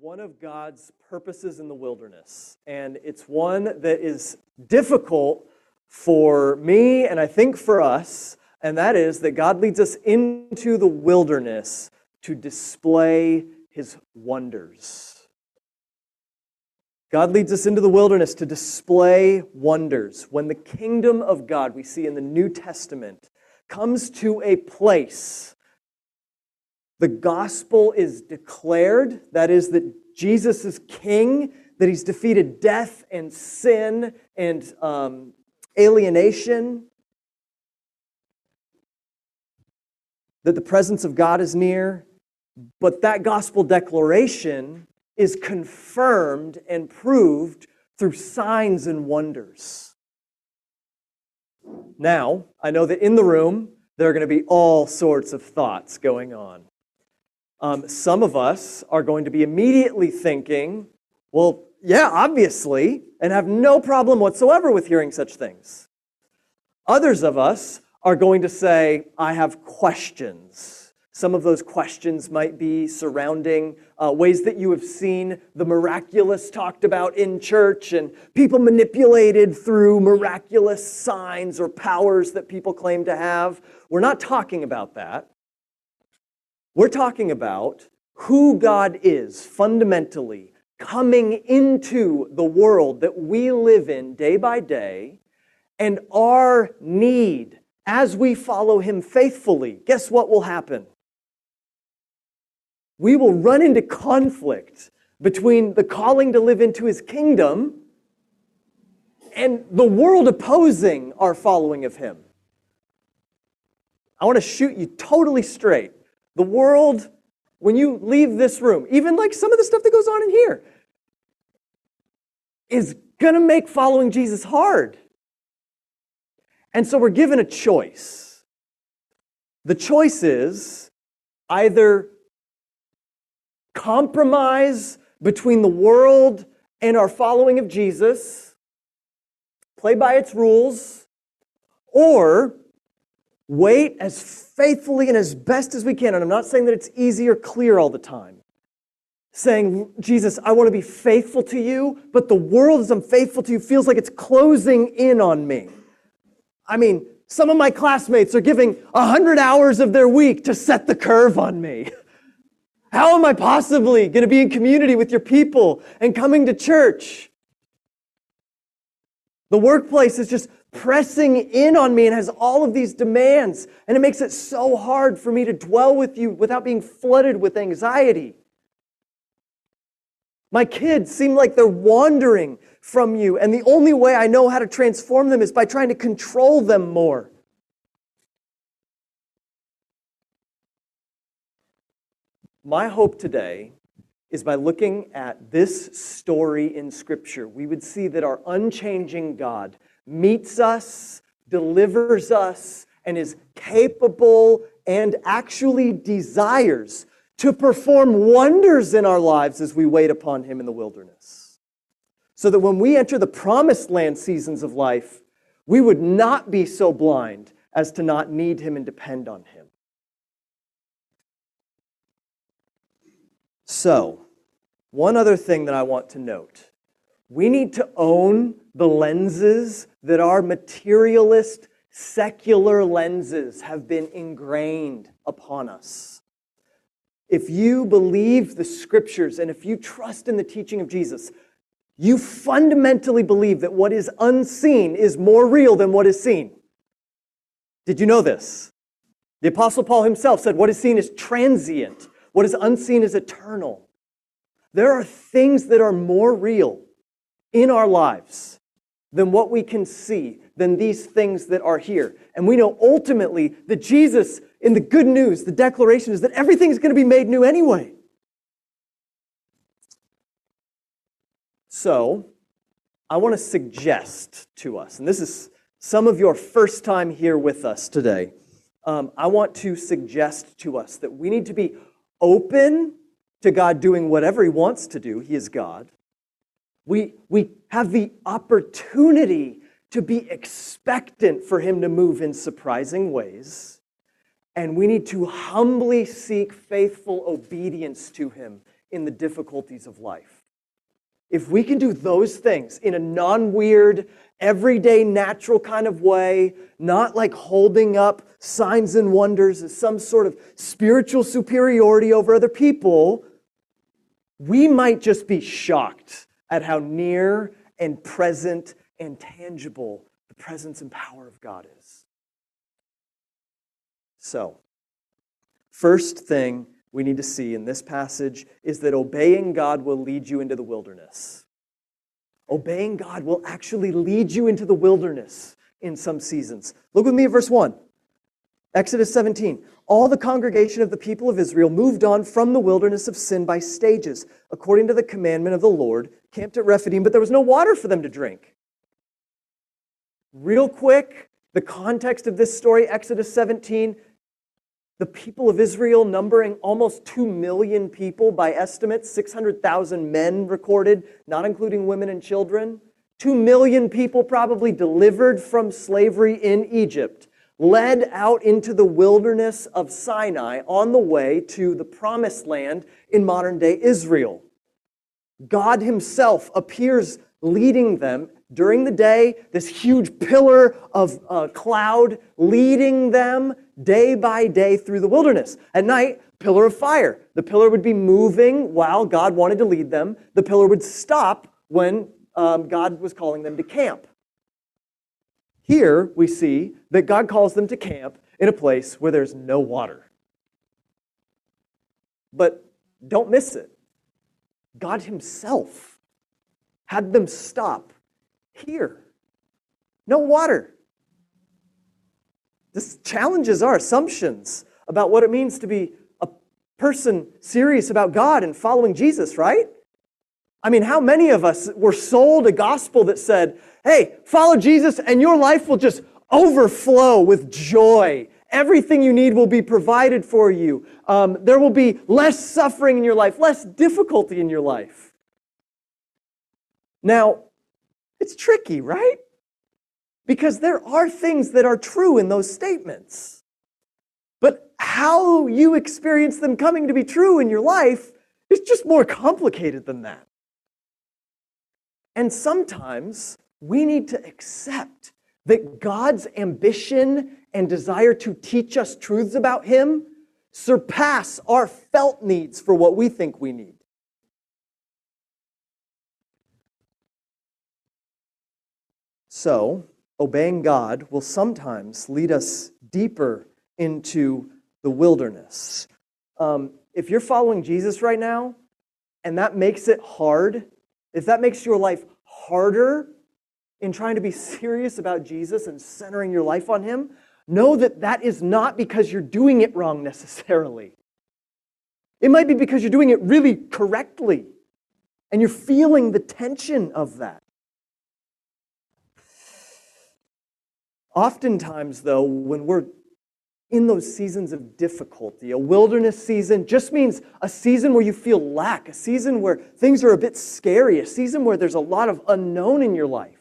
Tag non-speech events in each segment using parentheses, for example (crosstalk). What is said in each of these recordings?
one of God's purposes in the wilderness, and it's one that is difficult for me and I think for us, and that is that God leads us into the wilderness to display his wonders. God leads us into the wilderness to display wonders. When the kingdom of God, we see in the New Testament, comes to a place, the gospel is declared that is, that Jesus is king, that he's defeated death and sin and um, alienation, that the presence of God is near. But that gospel declaration is confirmed and proved through signs and wonders. Now, I know that in the room, there are going to be all sorts of thoughts going on. Um, some of us are going to be immediately thinking, well, yeah, obviously, and have no problem whatsoever with hearing such things. Others of us are going to say, I have questions. Some of those questions might be surrounding uh, ways that you have seen the miraculous talked about in church and people manipulated through miraculous signs or powers that people claim to have. We're not talking about that. We're talking about who God is fundamentally coming into the world that we live in day by day and our need as we follow Him faithfully. Guess what will happen? we will run into conflict between the calling to live into his kingdom and the world opposing our following of him. I want to shoot you totally straight. The world, when you leave this room, even like some of the stuff that goes on in here, is going to make following Jesus hard. And so we're given a choice. The choice is either compromise between the world and our following of Jesus, play by its rules, or wait as faithfully and as best as we can. And I'm not saying that it's easy or clear all the time. Saying, Jesus, I want to be faithful to you, but the world as I'm faithful to you feels like it's closing in on me. I mean, some of my classmates are giving 100 hours of their week to set the curve on me. (laughs) How am I possibly going to be in community with your people and coming to church? The workplace is just pressing in on me and has all of these demands, and it makes it so hard for me to dwell with you without being flooded with anxiety. My kids seem like they're wandering from you, and the only way I know how to transform them is by trying to control them more. My hope today is by looking at this story in Scripture, we would see that our unchanging God meets us, delivers us, and is capable and actually desires to perform wonders in our lives as we wait upon Him in the wilderness. So that when we enter the promised land seasons of life, we would not be so blind as to not need Him and depend on Him. So, one other thing that I want to note we need to own the lenses that our materialist, secular lenses have been ingrained upon us. If you believe the scriptures and if you trust in the teaching of Jesus, you fundamentally believe that what is unseen is more real than what is seen. Did you know this? The Apostle Paul himself said, What is seen is transient, what is unseen is eternal. There are things that are more real in our lives than what we can see, than these things that are here. And we know ultimately that Jesus, in the good news, the declaration is that everything is going to be made new anyway. So, I want to suggest to us, and this is some of your first time here with us today. Um, I want to suggest to us that we need to be open to God doing whatever He wants to do. He is God. We, we have the opportunity to be expectant for Him to move in surprising ways. And we need to humbly seek faithful obedience to Him in the difficulties of life. If we can do those things in a non weird, everyday, natural kind of way, not like holding up signs and wonders as some sort of spiritual superiority over other people, we might just be shocked at how near and present and tangible the presence and power of God is. So, first thing we need to see in this passage is that obeying God will lead you into the wilderness. Obeying God will actually lead you into the wilderness in some seasons. Look with me at verse 1. Exodus 17. All the congregation of the people of Israel moved on from the wilderness of sin by stages, according to the commandment of the Lord, camped at Rephidim, but there was no water for them to drink. Real quick, the context of this story, Exodus 17, the people of Israel, numbering almost 2 million people by estimates, 600,000 men recorded, not including women and children. 2 million people probably delivered from slavery in Egypt, led out into the wilderness of Sinai on the way to the promised land in modern day Israel. God Himself appears leading them during the day, this huge pillar of uh, cloud leading them day by day through the wilderness. At night, pillar of fire. The pillar would be moving while God wanted to lead them. The pillar would stop when um, God was calling them to camp. Here we see that God calls them to camp in a place where there's no water. But don't miss it. God Himself had them stop here. No water. This challenges our assumptions about what it means to be a person serious about God and following Jesus, right? I mean, how many of us were sold a gospel that said, hey, follow Jesus and your life will just overflow with joy. Everything you need will be provided for you. Um, there will be less suffering in your life, less difficulty in your life. Now, it's tricky, right? Because there are things that are true in those statements. But how you experience them coming to be true in your life is just more complicated than that. And sometimes we need to accept that God's ambition and desire to teach us truths about Him surpass our felt needs for what we think we need. So, obeying God will sometimes lead us deeper into the wilderness. Um, if you're following Jesus right now and that makes it hard, if that makes your life harder in trying to be serious about Jesus and centering your life on Him, know that that is not because you're doing it wrong necessarily. It might be because you're doing it really correctly and you're feeling the tension of that. Oftentimes, though, when we're in those seasons of difficulty, a wilderness season just means a season where you feel lack, a season where things are a bit scary, a season where there's a lot of unknown in your life.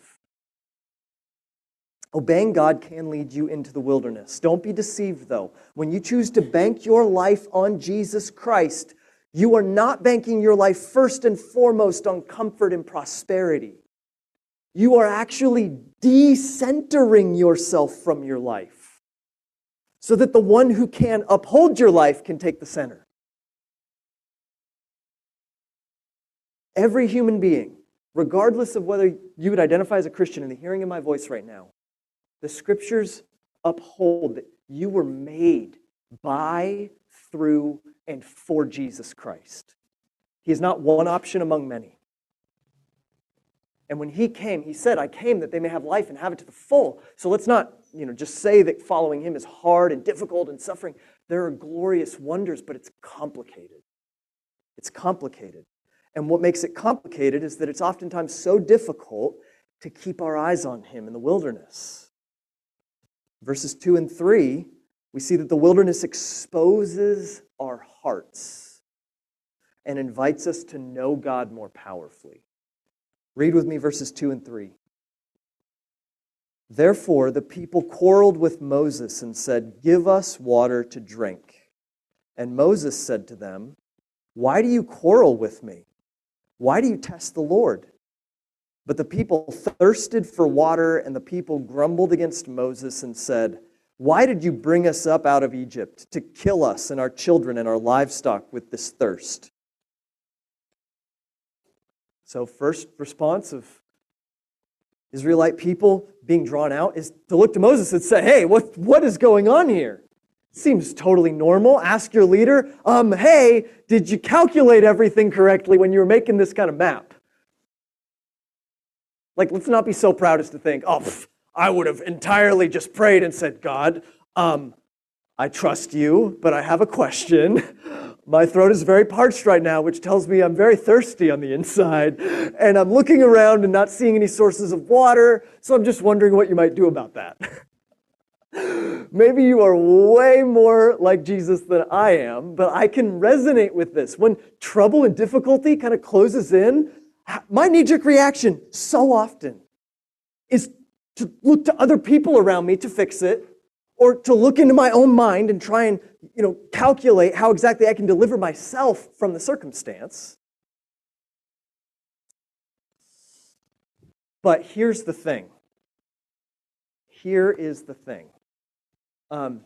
Obeying God can lead you into the wilderness. Don't be deceived, though. When you choose to bank your life on Jesus Christ, you are not banking your life first and foremost on comfort and prosperity. You are actually decentering yourself from your life so that the one who can uphold your life can take the center. Every human being, regardless of whether you would identify as a Christian in the hearing of my voice right now, the scriptures uphold that you were made by, through, and for Jesus Christ. He is not one option among many. And when he came, he said, I came that they may have life and have it to the full. So let's not, you know, just say that following him is hard and difficult and suffering. There are glorious wonders, but it's complicated. It's complicated. And what makes it complicated is that it's oftentimes so difficult to keep our eyes on him in the wilderness. Verses 2 and 3, we see that the wilderness exposes our hearts and invites us to know God more powerfully. Read with me verses 2 and 3. Therefore, the people quarreled with Moses and said, Give us water to drink. And Moses said to them, Why do you quarrel with me? Why do you test the Lord? But the people thirsted for water, and the people grumbled against Moses and said, Why did you bring us up out of Egypt to kill us and our children and our livestock with this thirst? So, first response of Israelite people being drawn out is to look to Moses and say, Hey, what, what is going on here? Seems totally normal. Ask your leader, um, hey, did you calculate everything correctly when you were making this kind of map? Like, let's not be so proud as to think, oh, pff, I would have entirely just prayed and said, God, um, I trust you, but I have a question. (laughs) My throat is very parched right now, which tells me I'm very thirsty on the inside. (laughs) And I'm looking around and not seeing any sources of water, so I'm just wondering what you might do about that. (laughs) Maybe you are way more like Jesus than I am, but I can resonate with this. When trouble and difficulty kind of closes in, my knee jerk reaction so often is to look to other people around me to fix it or to look into my own mind and try and you know calculate how exactly I can deliver myself from the circumstance. But here's the thing. Here is the thing. Um,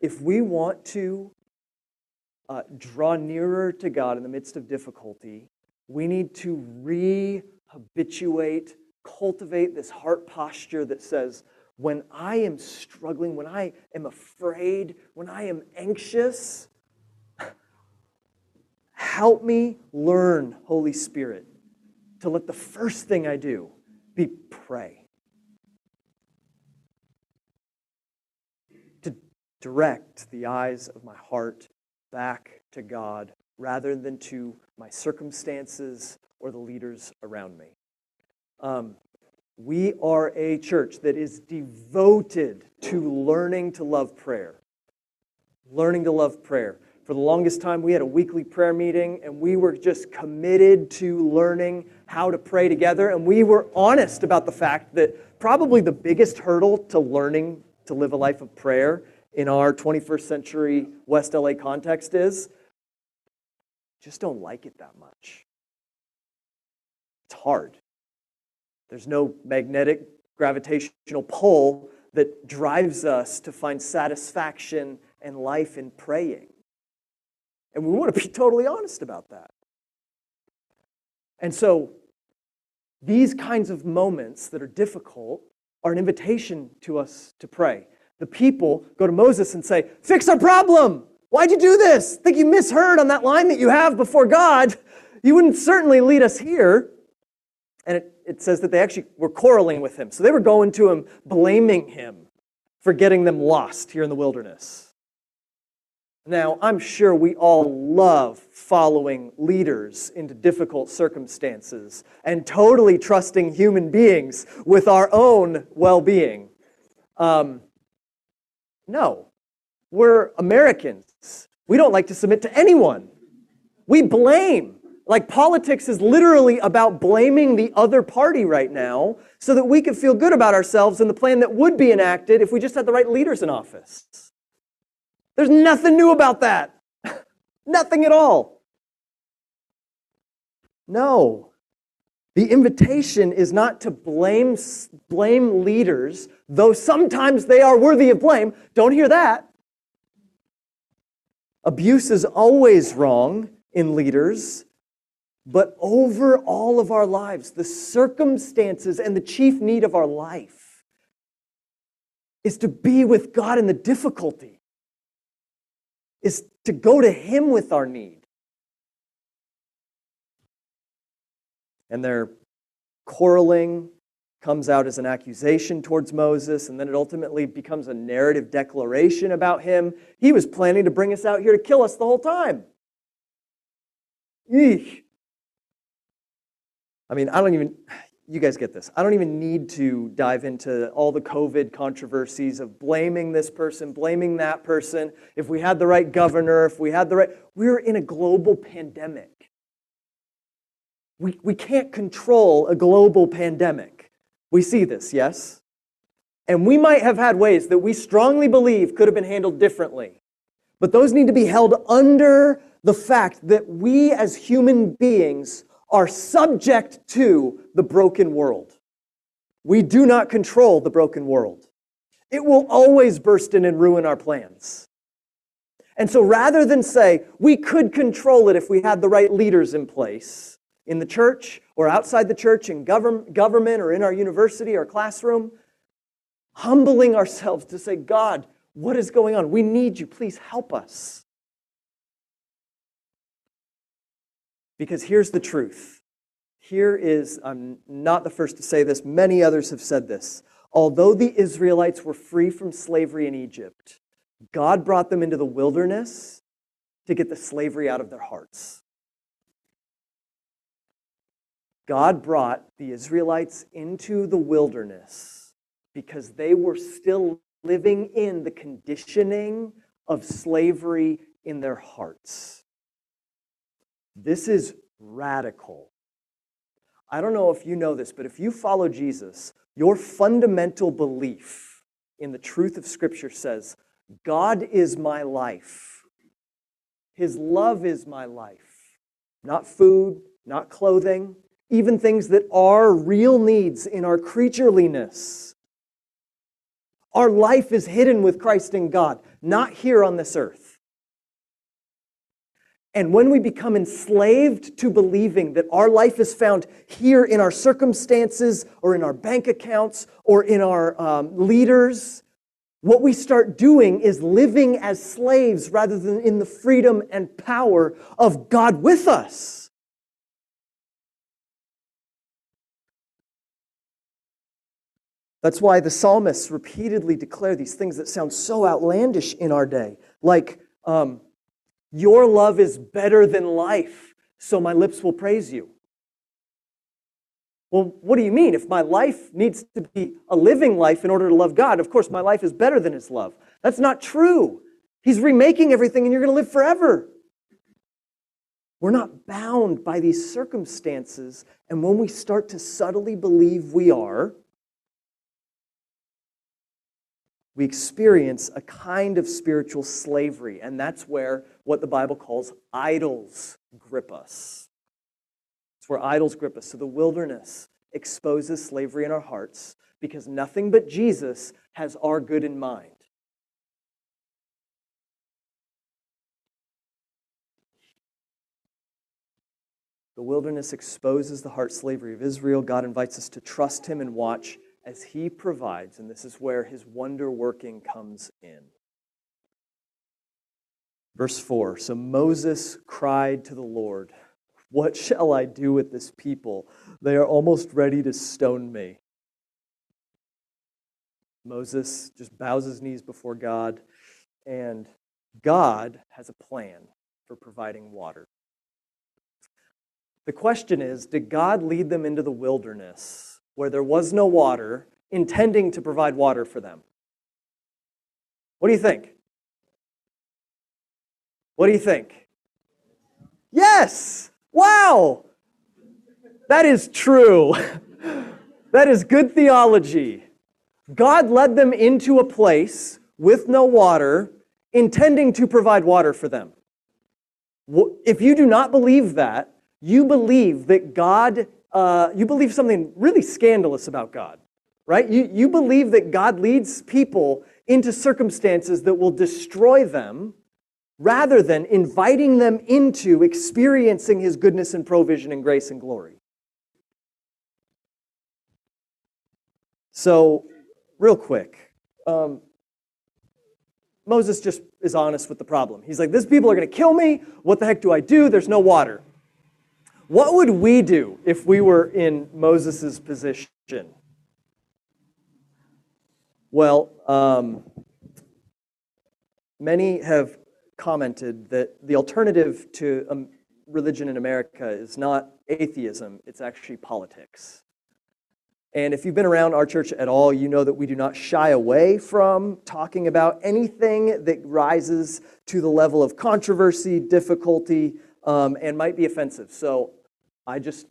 if we want to uh, draw nearer to God in the midst of difficulty, we need to re-habituate, cultivate this heart posture that says, when I am struggling, when I am afraid, when I am anxious, help me learn, Holy Spirit, to let the first thing I do be pray. To direct the eyes of my heart back to God rather than to my circumstances or the leaders around me. Um, we are a church that is devoted to learning to love prayer. Learning to love prayer. For the longest time, we had a weekly prayer meeting, and we were just committed to learning how to pray together. And we were honest about the fact that probably the biggest hurdle to learning to live a life of prayer in our 21st century West LA context is just don't like it that much. It's hard. There's no magnetic gravitational pull that drives us to find satisfaction and life in praying. And we want to be (laughs) totally honest about that. And so, these kinds of moments that are difficult are an invitation to us to pray the people go to Moses and say, Fix our problem. Why'd you do this? Think you misheard on that line that you have before God? You wouldn't certainly lead us here. And it, it says that they actually were quarreling with him. So they were going to him, blaming him for getting them lost here in the wilderness. Now, I'm sure we all love following leaders into difficult circumstances and totally trusting human beings with our own well being. Um, no. We're Americans. We don't like to submit to anyone. We blame. Like politics is literally about blaming the other party right now so that we can feel good about ourselves and the plan that would be enacted if we just had the right leaders in office. There's nothing new about that. (laughs) nothing at all. No. The invitation is not to blame, blame leaders, though sometimes they are worthy of blame. Don't hear that. Abuse is always wrong in leaders, but over all of our lives, the circumstances and the chief need of our life is to be with God in the difficulty, is to go to Him with our need. and they're quarreling comes out as an accusation towards Moses, and then it ultimately becomes a narrative declaration about him. He was planning to bring us out here to kill us the whole time. Eesh. I mean, I don't even, you guys get this. I don't even need to dive into all the COVID controversies of blaming this person, blaming that person. If we had the right governor, if we had the right, we're in a global pandemic. We, we can't control a global pandemic. We see this, yes? And we might have had ways that we strongly believe could have been handled differently. But those need to be held under the fact that we as human beings are subject to the broken world. We do not control the broken world. It will always burst in and ruin our plans. And so rather than say we could control it if we had the right leaders in place in the church or outside the church, in government or in our university or classroom, humbling ourselves to say, God, what is going on? We need you. Please help us. Because here's the truth. Here is, I'm not the first to say this, many others have said this. Although the Israelites were free from slavery in Egypt, God brought them into the wilderness to get the slavery out of their hearts. God brought the Israelites into the wilderness because they were still living in the conditioning of slavery in their hearts. This is radical. I don't know if you know this, but if you follow Jesus, your fundamental belief in the truth of Scripture says, God is my life. His love is my life. Not food, not clothing, even things that are real needs in our creatureliness. Our life is hidden with Christ in God, not here on this earth. And when we become enslaved to believing that our life is found here in our circumstances or in our bank accounts or in our um, leaders, what we start doing is living as slaves rather than in the freedom and power of God with us. That's why the psalmists repeatedly declare these things that sound so outlandish in our day, like, um, Your love is better than life, so my lips will praise you. Well, what do you mean? If my life needs to be a living life in order to love God, of course my life is better than his love. That's not true. He's remaking everything and you're going to live forever. We're not bound by these circumstances. And when we start to subtly believe we are, we experience a kind of spiritual slavery. And that's where what the Bible calls idols grip us It's where idols grip us. So the wilderness exposes slavery in our hearts because nothing but Jesus has our good in mind. The wilderness exposes the heart slavery of Israel. God invites us to trust Him and watch as He provides, and this is where His wonder working comes in. Verse 4 So Moses cried to the Lord. What shall I do with this people? They are almost ready to stone me. Moses just bows his knees before God, and God has a plan for providing water. The question is Did God lead them into the wilderness where there was no water, intending to provide water for them? What do you think? What do you think? Yes! Wow! That is true. (laughs) that is good theology. God led them into a place with no water, intending to provide water for them. If you do not believe that, you believe that God, uh, you believe something really scandalous about God, right? You, you believe that God leads people into circumstances that will destroy them rather than inviting them into experiencing his goodness and provision and grace and glory. So, real quick, um, Moses just is honest with the problem. He's like, These people are going to kill me. What the heck do I do? There's no water. What would we do if we were in Moses' position? Well, um, many have commented that the alternative to um, religion in America is not atheism, it's actually politics. And if you've been around our church at all, you know that we do not shy away from talking about anything that rises to the level of controversy, difficulty, um, and might be offensive. So I just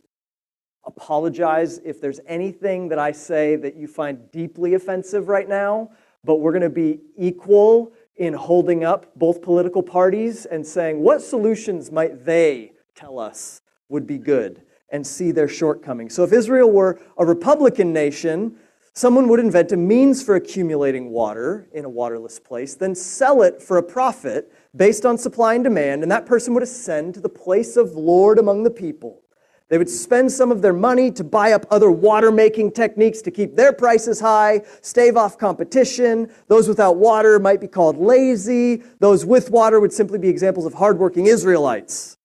apologize if there's anything that I say that you find deeply offensive right now, but we're going to be equal in holding up both political parties and saying, what solutions might they tell us would be good and see their shortcomings? So if Israel were a Republican nation, someone would invent a means for accumulating water in a waterless place, then sell it for a profit based on supply and demand, and that person would ascend to the place of Lord among the people. They would spend some of their money to buy up other water making techniques to keep their prices high, stave off competition. Those without water might be called lazy. Those with water would simply be examples of hardworking Israelites.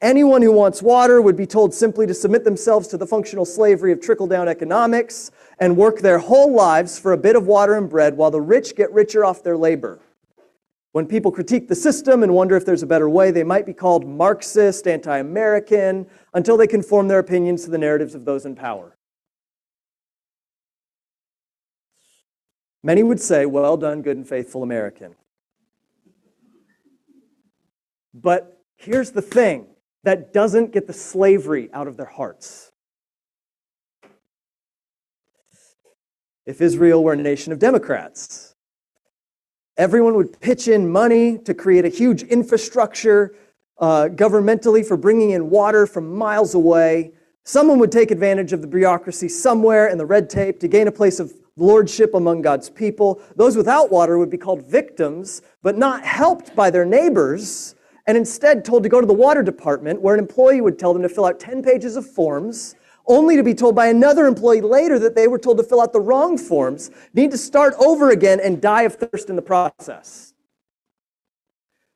Anyone who wants water would be told simply to submit themselves to the functional slavery of trickle down economics and work their whole lives for a bit of water and bread while the rich get richer off their labor. When people critique the system and wonder if there's a better way, they might be called Marxist, anti American, until they conform their opinions to the narratives of those in power. Many would say, Well done, good and faithful American. But here's the thing that doesn't get the slavery out of their hearts. If Israel were a nation of Democrats, Everyone would pitch in money to create a huge infrastructure uh, governmentally for bringing in water from miles away. Someone would take advantage of the bureaucracy somewhere and the red tape to gain a place of lordship among God's people. Those without water would be called victims, but not helped by their neighbors, and instead told to go to the water department, where an employee would tell them to fill out 10 pages of forms only to be told by another employee later that they were told to fill out the wrong forms, need to start over again, and die of thirst in the process.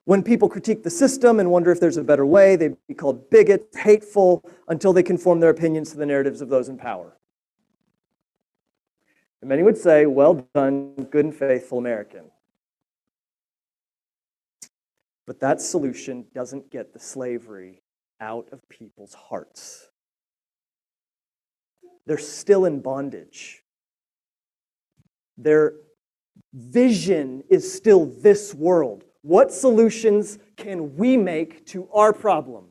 When people critique the system and wonder if there's a better way, they'd be called bigots, hateful, until they conform their opinions to the narratives of those in power. And many would say, Well done, good and faithful American. But that solution doesn't get the slavery out of people's hearts they're still in bondage. Their vision is still this world. What solutions can we make to our problem?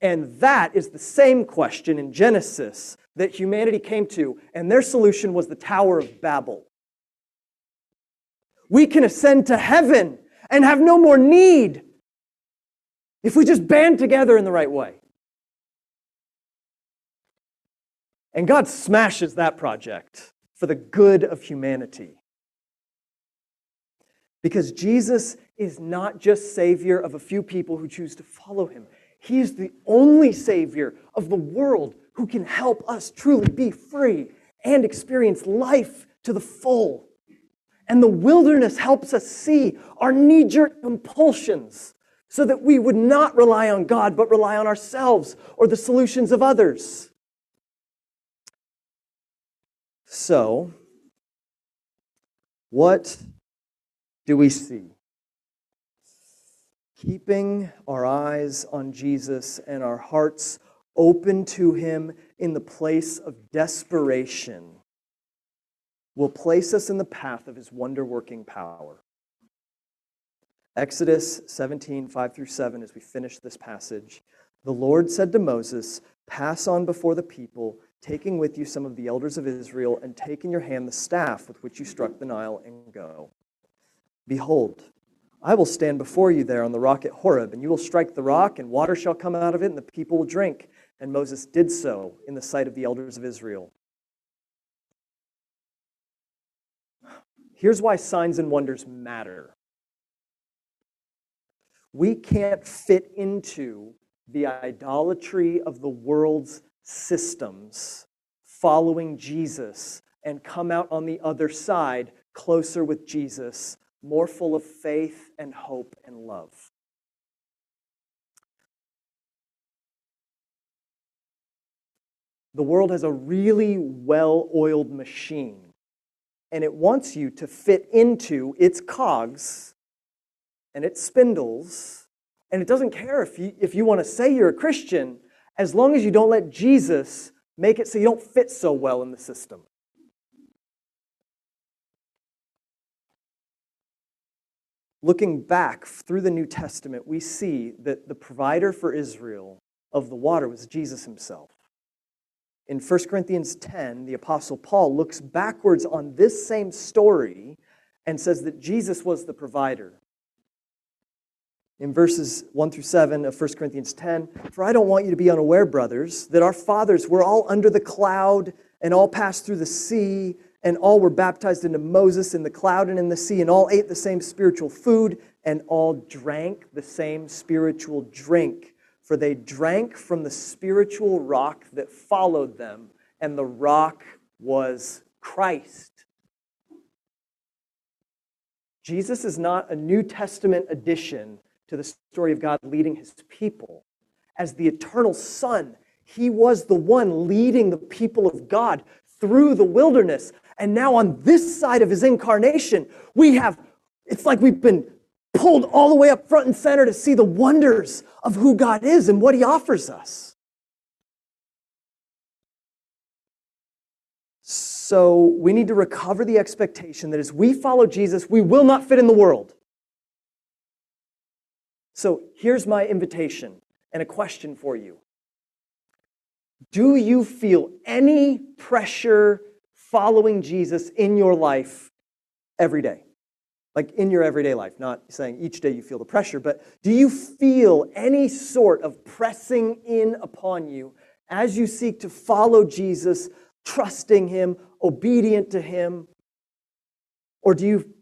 And that is the same question in Genesis that humanity came to, and their solution was the Tower of Babel. We can ascend to heaven and have no more need if we just band together in the right way. And God smashes that project for the good of humanity. Because Jesus is not just Savior of a few people who choose to follow Him, He is the only Savior of the world who can help us truly be free and experience life to the full. And the wilderness helps us see our knee jerk compulsions so that we would not rely on God, but rely on ourselves or the solutions of others. So, what do we see? Keeping our eyes on Jesus and our hearts open to Him in the place of desperation will place us in the path of His wonder working power. Exodus 17, 5 through 7, as we finish this passage, the Lord said to Moses, Pass on before the people taking with you some of the elders of Israel, and take in your hand the staff with which you struck the Nile, and go. Behold, I will stand before you there on the rock at Horeb, and you will strike the rock, and water shall come out of it, and the people will drink. And Moses did so in the sight of the elders of Israel. Here's why signs and wonders matter. We can't fit into the idolatry of the world's systems following Jesus and come out on the other side closer with Jesus, more full of faith and hope and love. The world has a really well oiled machine, and it wants you to fit into its cogs and its spindles. And it doesn't care if you, if you want to say you're a Christian as long as you don't let Jesus make it so you don't fit so well in the system. Looking back through the New Testament, we see that the provider for Israel of the water was Jesus himself. In 1 Corinthians 10, the Apostle Paul looks backwards on this same story and says that Jesus was the provider. In verses 1 through 7 of 1 Corinthians 10, for I don't want you to be unaware, brothers, that our fathers were all under the cloud and all passed through the sea, and all were baptized into Moses in the cloud and in the sea, and all ate the same spiritual food, and all drank the same spiritual drink. For they drank from the spiritual rock that followed them, and the rock was Christ. Jesus is not a New Testament addition to the story of God leading his people. As the eternal Son, he was the one leading the people of God through the wilderness. And now, on this side of his incarnation, we have, it's like we've been pulled all the way up front and center to see the wonders of who God is and what he offers us. So, we need to recover the expectation that as we follow Jesus, we will not fit in the world. So here's my invitation and a question for you. Do you feel any pressure following Jesus in your life every day? Like in your everyday life, not saying each day you feel the pressure, but do you feel any sort of pressing in upon you as you seek to follow Jesus, trusting Him, obedient to Him? Or do you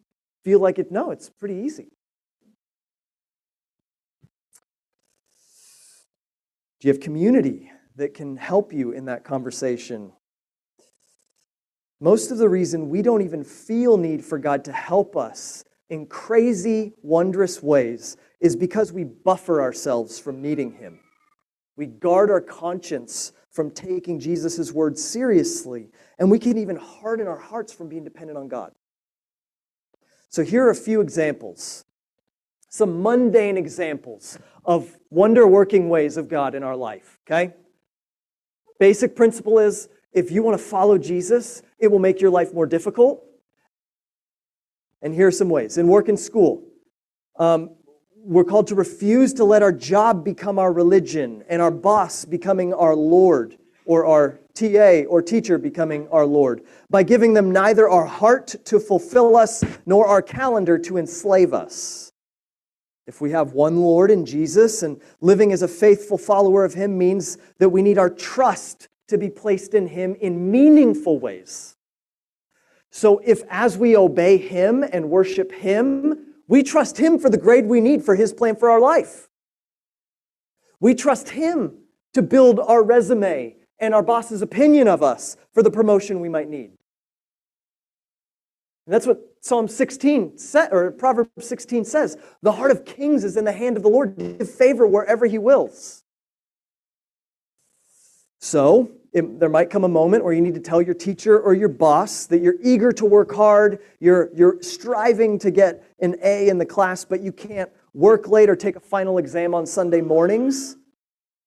feel like it? No, it's pretty easy. Do you have community that can help you in that conversation? Most of the reason we don't even feel need for God to help us in crazy, wondrous ways is because we buffer ourselves from needing Him. We guard our conscience from taking Jesus' word seriously, and we can even harden our hearts from being dependent on God. So, here are a few examples some mundane examples of wonder working ways of God in our life, okay? Basic principle is if you want to follow Jesus, it will make your life more difficult. And here are some ways. In work and school, um, we're called to refuse to let our job become our religion and our boss becoming our Lord or our TA or teacher becoming our Lord by giving them neither our heart to fulfill us nor our calendar to enslave us. If we have one Lord in Jesus and living as a faithful follower of Him means that we need our trust to be placed in Him in meaningful ways. So if as we obey Him and worship Him, we trust Him for the grade we need for His plan for our life. We trust Him to build our resume and our boss's opinion of us for the promotion we might need. And that's what Psalm 16 or Proverbs 16 says. The heart of kings is in the hand of the Lord to give favor wherever he wills. So, it, there might come a moment where you need to tell your teacher or your boss that you're eager to work hard, you're, you're striving to get an A in the class, but you can't work late or take a final exam on Sunday mornings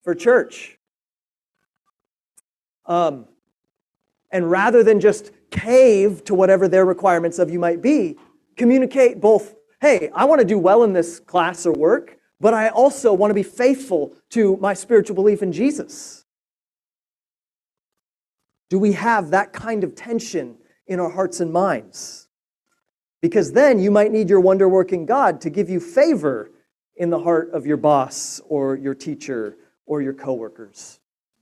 for church. Um, and rather than just cave to whatever their requirements of you might be, communicate both, hey, I want to do well in this class or work, but I also want to be faithful to my spiritual belief in Jesus. Do we have that kind of tension in our hearts and minds? Because then you might need your wonder working God to give you favor in the heart of your boss or your teacher or your coworkers.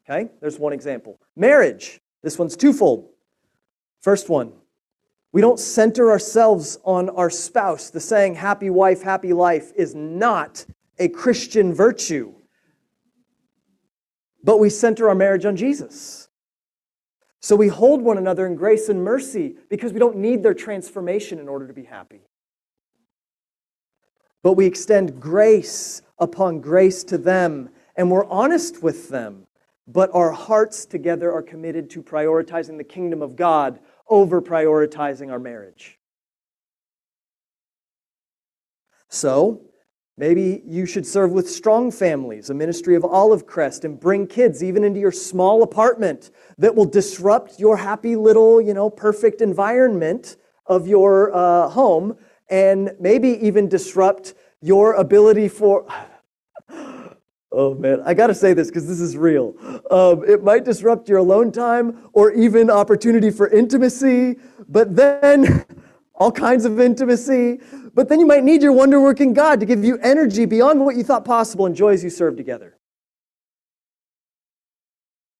Okay? There's one example. Marriage. This one's twofold. First one, we don't center ourselves on our spouse. The saying, happy wife, happy life, is not a Christian virtue. But we center our marriage on Jesus. So we hold one another in grace and mercy because we don't need their transformation in order to be happy. But we extend grace upon grace to them, and we're honest with them but our hearts together are committed to prioritizing the kingdom of God over prioritizing our marriage. So, maybe you should serve with strong families, a ministry of olive crest, and bring kids even into your small apartment that will disrupt your happy little, you know, perfect environment of your uh, home and maybe even disrupt your ability for Oh man, I gotta say this because this is real. Um, it might disrupt your alone time or even opportunity for intimacy, but then (laughs) all kinds of intimacy. But then you might need your wonder working God to give you energy beyond what you thought possible and joy as you serve together.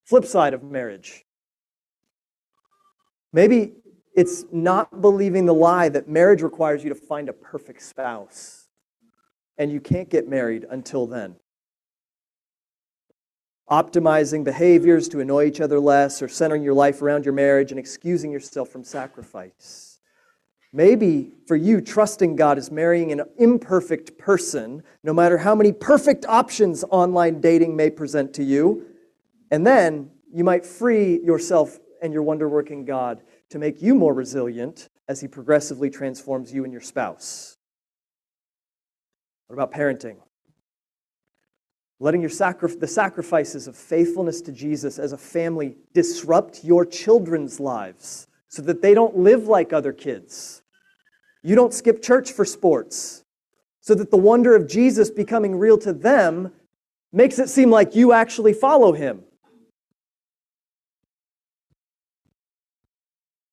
Flip side of marriage. Maybe it's not believing the lie that marriage requires you to find a perfect spouse, and you can't get married until then. Optimizing behaviors to annoy each other less, or centering your life around your marriage and excusing yourself from sacrifice. Maybe for you, trusting God is marrying an imperfect person, no matter how many perfect options online dating may present to you. And then you might free yourself and your wonder working God to make you more resilient as He progressively transforms you and your spouse. What about parenting? Letting your sacri- the sacrifices of faithfulness to Jesus as a family disrupt your children's lives so that they don't live like other kids. You don't skip church for sports so that the wonder of Jesus becoming real to them makes it seem like you actually follow him.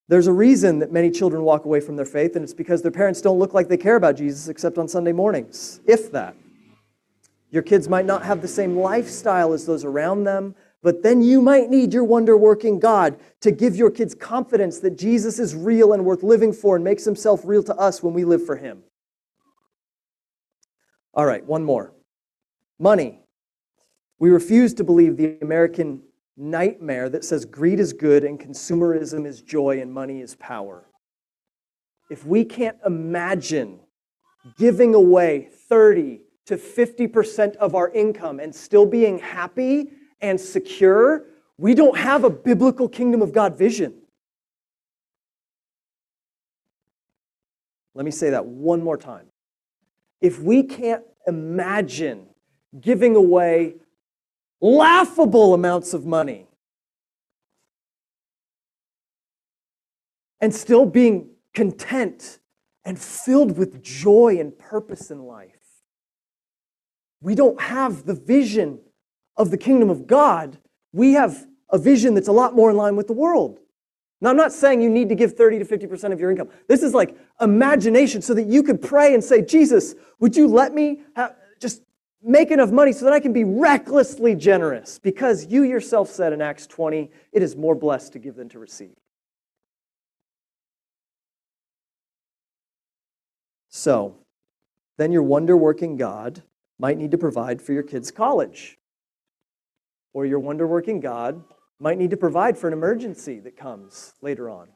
There's a reason that many children walk away from their faith, and it's because their parents don't look like they care about Jesus except on Sunday mornings, if that. Your kids might not have the same lifestyle as those around them, but then you might need your wonder working God to give your kids confidence that Jesus is real and worth living for and makes himself real to us when we live for him. All right, one more. Money. We refuse to believe the American nightmare that says greed is good and consumerism is joy and money is power. If we can't imagine giving away 30 to 50% of our income and still being happy and secure, we don't have a biblical kingdom of God vision. Let me say that one more time. If we can't imagine giving away laughable amounts of money. And still being content and filled with joy and purpose in life. We don't have the vision of the kingdom of God. We have a vision that's a lot more in line with the world. Now, I'm not saying you need to give 30 to 50% of your income. This is like imagination so that you could pray and say, Jesus, would you let me have, just make enough money so that I can be recklessly generous because you yourself said in Acts 20, it is more blessed to give than to receive. So, then your wonder working God might need to provide for your kids' college. Or your wonder working God might need to provide for an emergency that comes later on.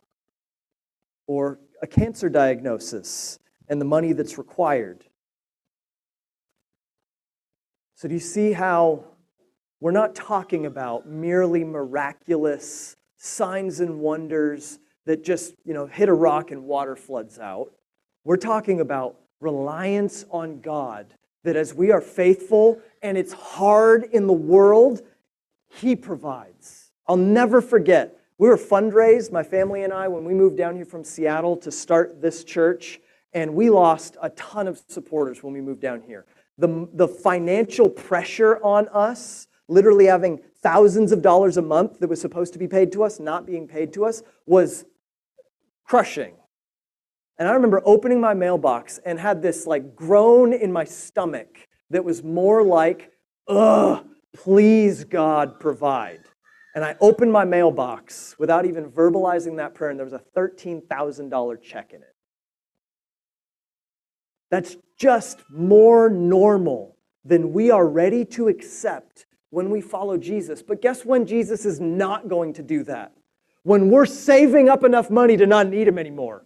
Or a cancer diagnosis and the money that's required so, do you see how we're not talking about merely miraculous signs and wonders that just, you know, hit a rock and water floods out? We're talking about reliance on God, that as we are faithful and it's hard in the world, He provides. I'll never forget, we were fundraised, my family and I, when we moved down here from Seattle to start this church, and we lost a ton of supporters when we moved down here the, the financial pressure on us, literally having thousands of dollars a month that was supposed to be paid to us, not being paid to us, was crushing. And I remember opening my mailbox and had this like groan in my stomach that was more like, ugh, please God provide. And I opened my mailbox without even verbalizing that prayer, and there was a $13,000 check in it. That's just more normal than we are ready to accept when we follow Jesus. But guess when Jesus is not going to do that? When we're saving up enough money to not need Him anymore.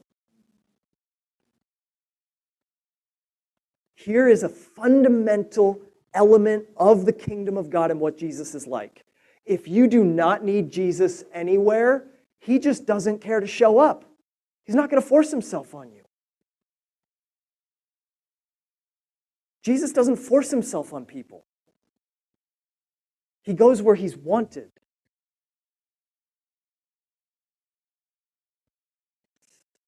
Here is a fundamental element of the kingdom of God and what Jesus is like. If you do not need Jesus anywhere, He just doesn't care to show up. He's not going to force Himself on you. Jesus doesn't force himself on people, he goes where he's wanted.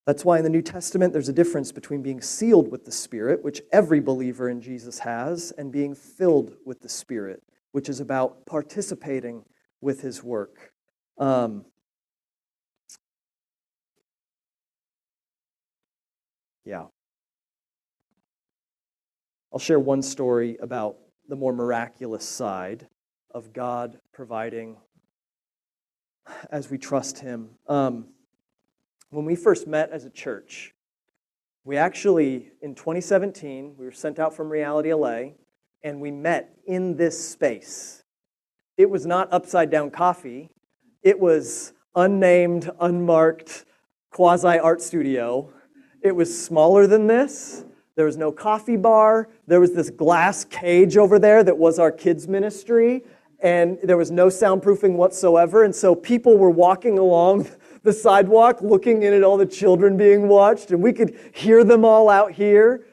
That's why in the New Testament there's a difference between being sealed with the Spirit, which every believer in Jesus has, and being filled with the Spirit, which is about participating with his work. Um, Yeah. I'll share one story about the more miraculous side of God providing as we trust Him. Um, when we first met as a church, we actually, in 2017, we were sent out from Reality LA, and we met in this space. It was not upside down coffee, it was unnamed, unmarked quasi art studio. It was smaller than this. There was no coffee bar. There was this glass cage over there that was our kids' ministry, and there was no soundproofing whatsoever. And so people were walking along the sidewalk looking in at all the children being watched, and we could hear them all out here.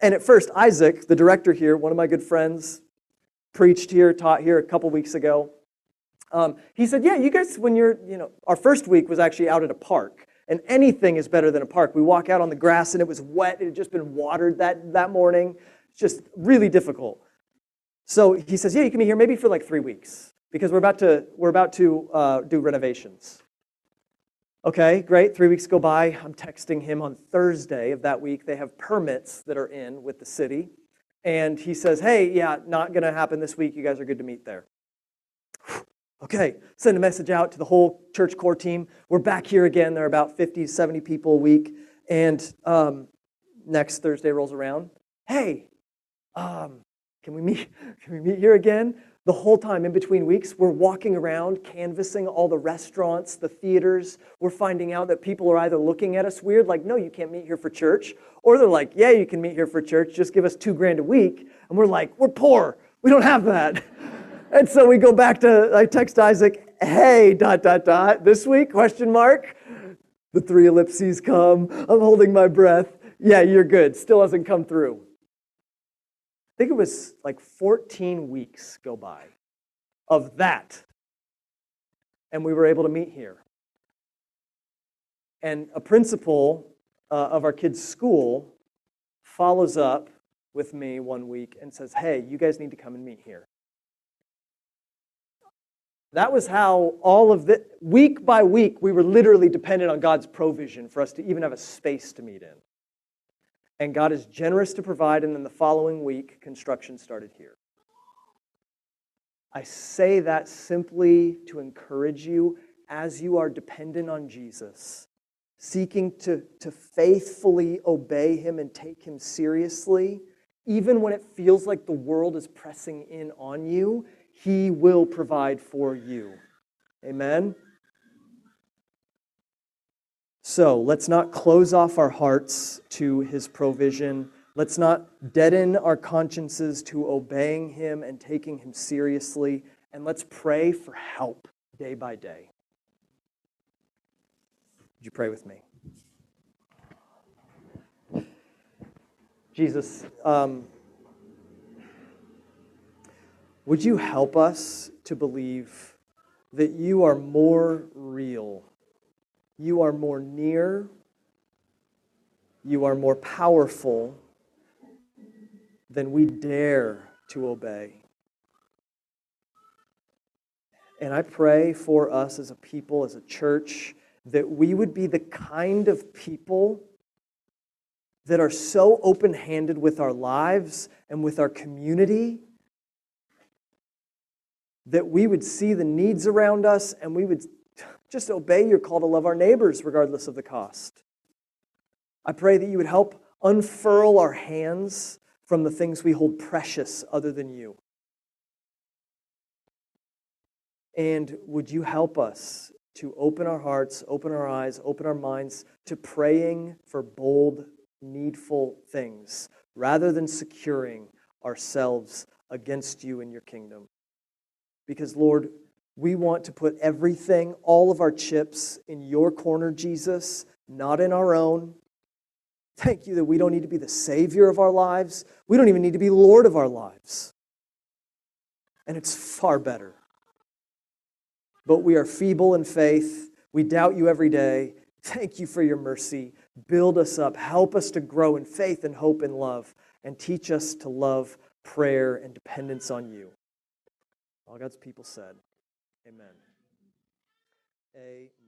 And at first, Isaac, the director here, one of my good friends, preached here, taught here a couple weeks ago. Um, he said, Yeah, you guys, when you're, you know, our first week was actually out at a park. And anything is better than a park. We walk out on the grass and it was wet. It had just been watered that, that morning. It's just really difficult. So he says, Yeah, you can be here maybe for like three weeks because we're about to, we're about to uh, do renovations. Okay, great. Three weeks go by. I'm texting him on Thursday of that week. They have permits that are in with the city. And he says, Hey, yeah, not going to happen this week. You guys are good to meet there. (sighs) Okay, send a message out to the whole church core team. We're back here again. There are about 50, 70 people a week. And um, next Thursday rolls around. Hey, um, can we meet? (laughs) Can we meet here again? The whole time in between weeks, we're walking around canvassing all the restaurants, the theaters. We're finding out that people are either looking at us weird, like, no, you can't meet here for church, or they're like, yeah, you can meet here for church, just give us two grand a week. And we're like, we're poor, we don't have that. (laughs) and so we go back to, I text Isaac, hey, dot, dot, dot, this week, question mark. The three ellipses come, I'm holding my breath. Yeah, you're good, still hasn't come through. I think it was like 14 weeks go by of that. And we were able to meet here. And a principal uh, of our kids' school follows up with me one week and says, Hey, you guys need to come and meet here. That was how all of the week by week, we were literally dependent on God's provision for us to even have a space to meet in and God is generous to provide. And then the following week, construction started here. I say that simply to encourage you as you are dependent on Jesus, seeking to, to faithfully obey Him and take Him seriously, even when it feels like the world is pressing in on you, He will provide for you. Amen. So let's not close off our hearts to his provision. Let's not deaden our consciences to obeying him and taking him seriously. And let's pray for help day by day. Would you pray with me? Jesus, um, would you help us to believe that you are more real you are more near, you are more powerful than we dare to obey. And I pray for us as a people, as a church, that we would be the kind of people that are so open handed with our lives and with our community that we would see the needs around us and we would just obey your call to love our neighbors regardless of the cost. I pray that you would help unfurl our hands from the things we hold precious other than you. And would you help us to open our hearts, open our eyes, open our minds to praying for bold, needful things rather than securing ourselves against you and your kingdom? Because, Lord, we want to put everything, all of our chips, in your corner, Jesus, not in our own. Thank you that we don't need to be the Savior of our lives. We don't even need to be Lord of our lives. And it's far better. But we are feeble in faith. We doubt you every day. Thank you for your mercy. Build us up. Help us to grow in faith and hope and love. And teach us to love prayer and dependence on you. All God's people said. Amen. Amen.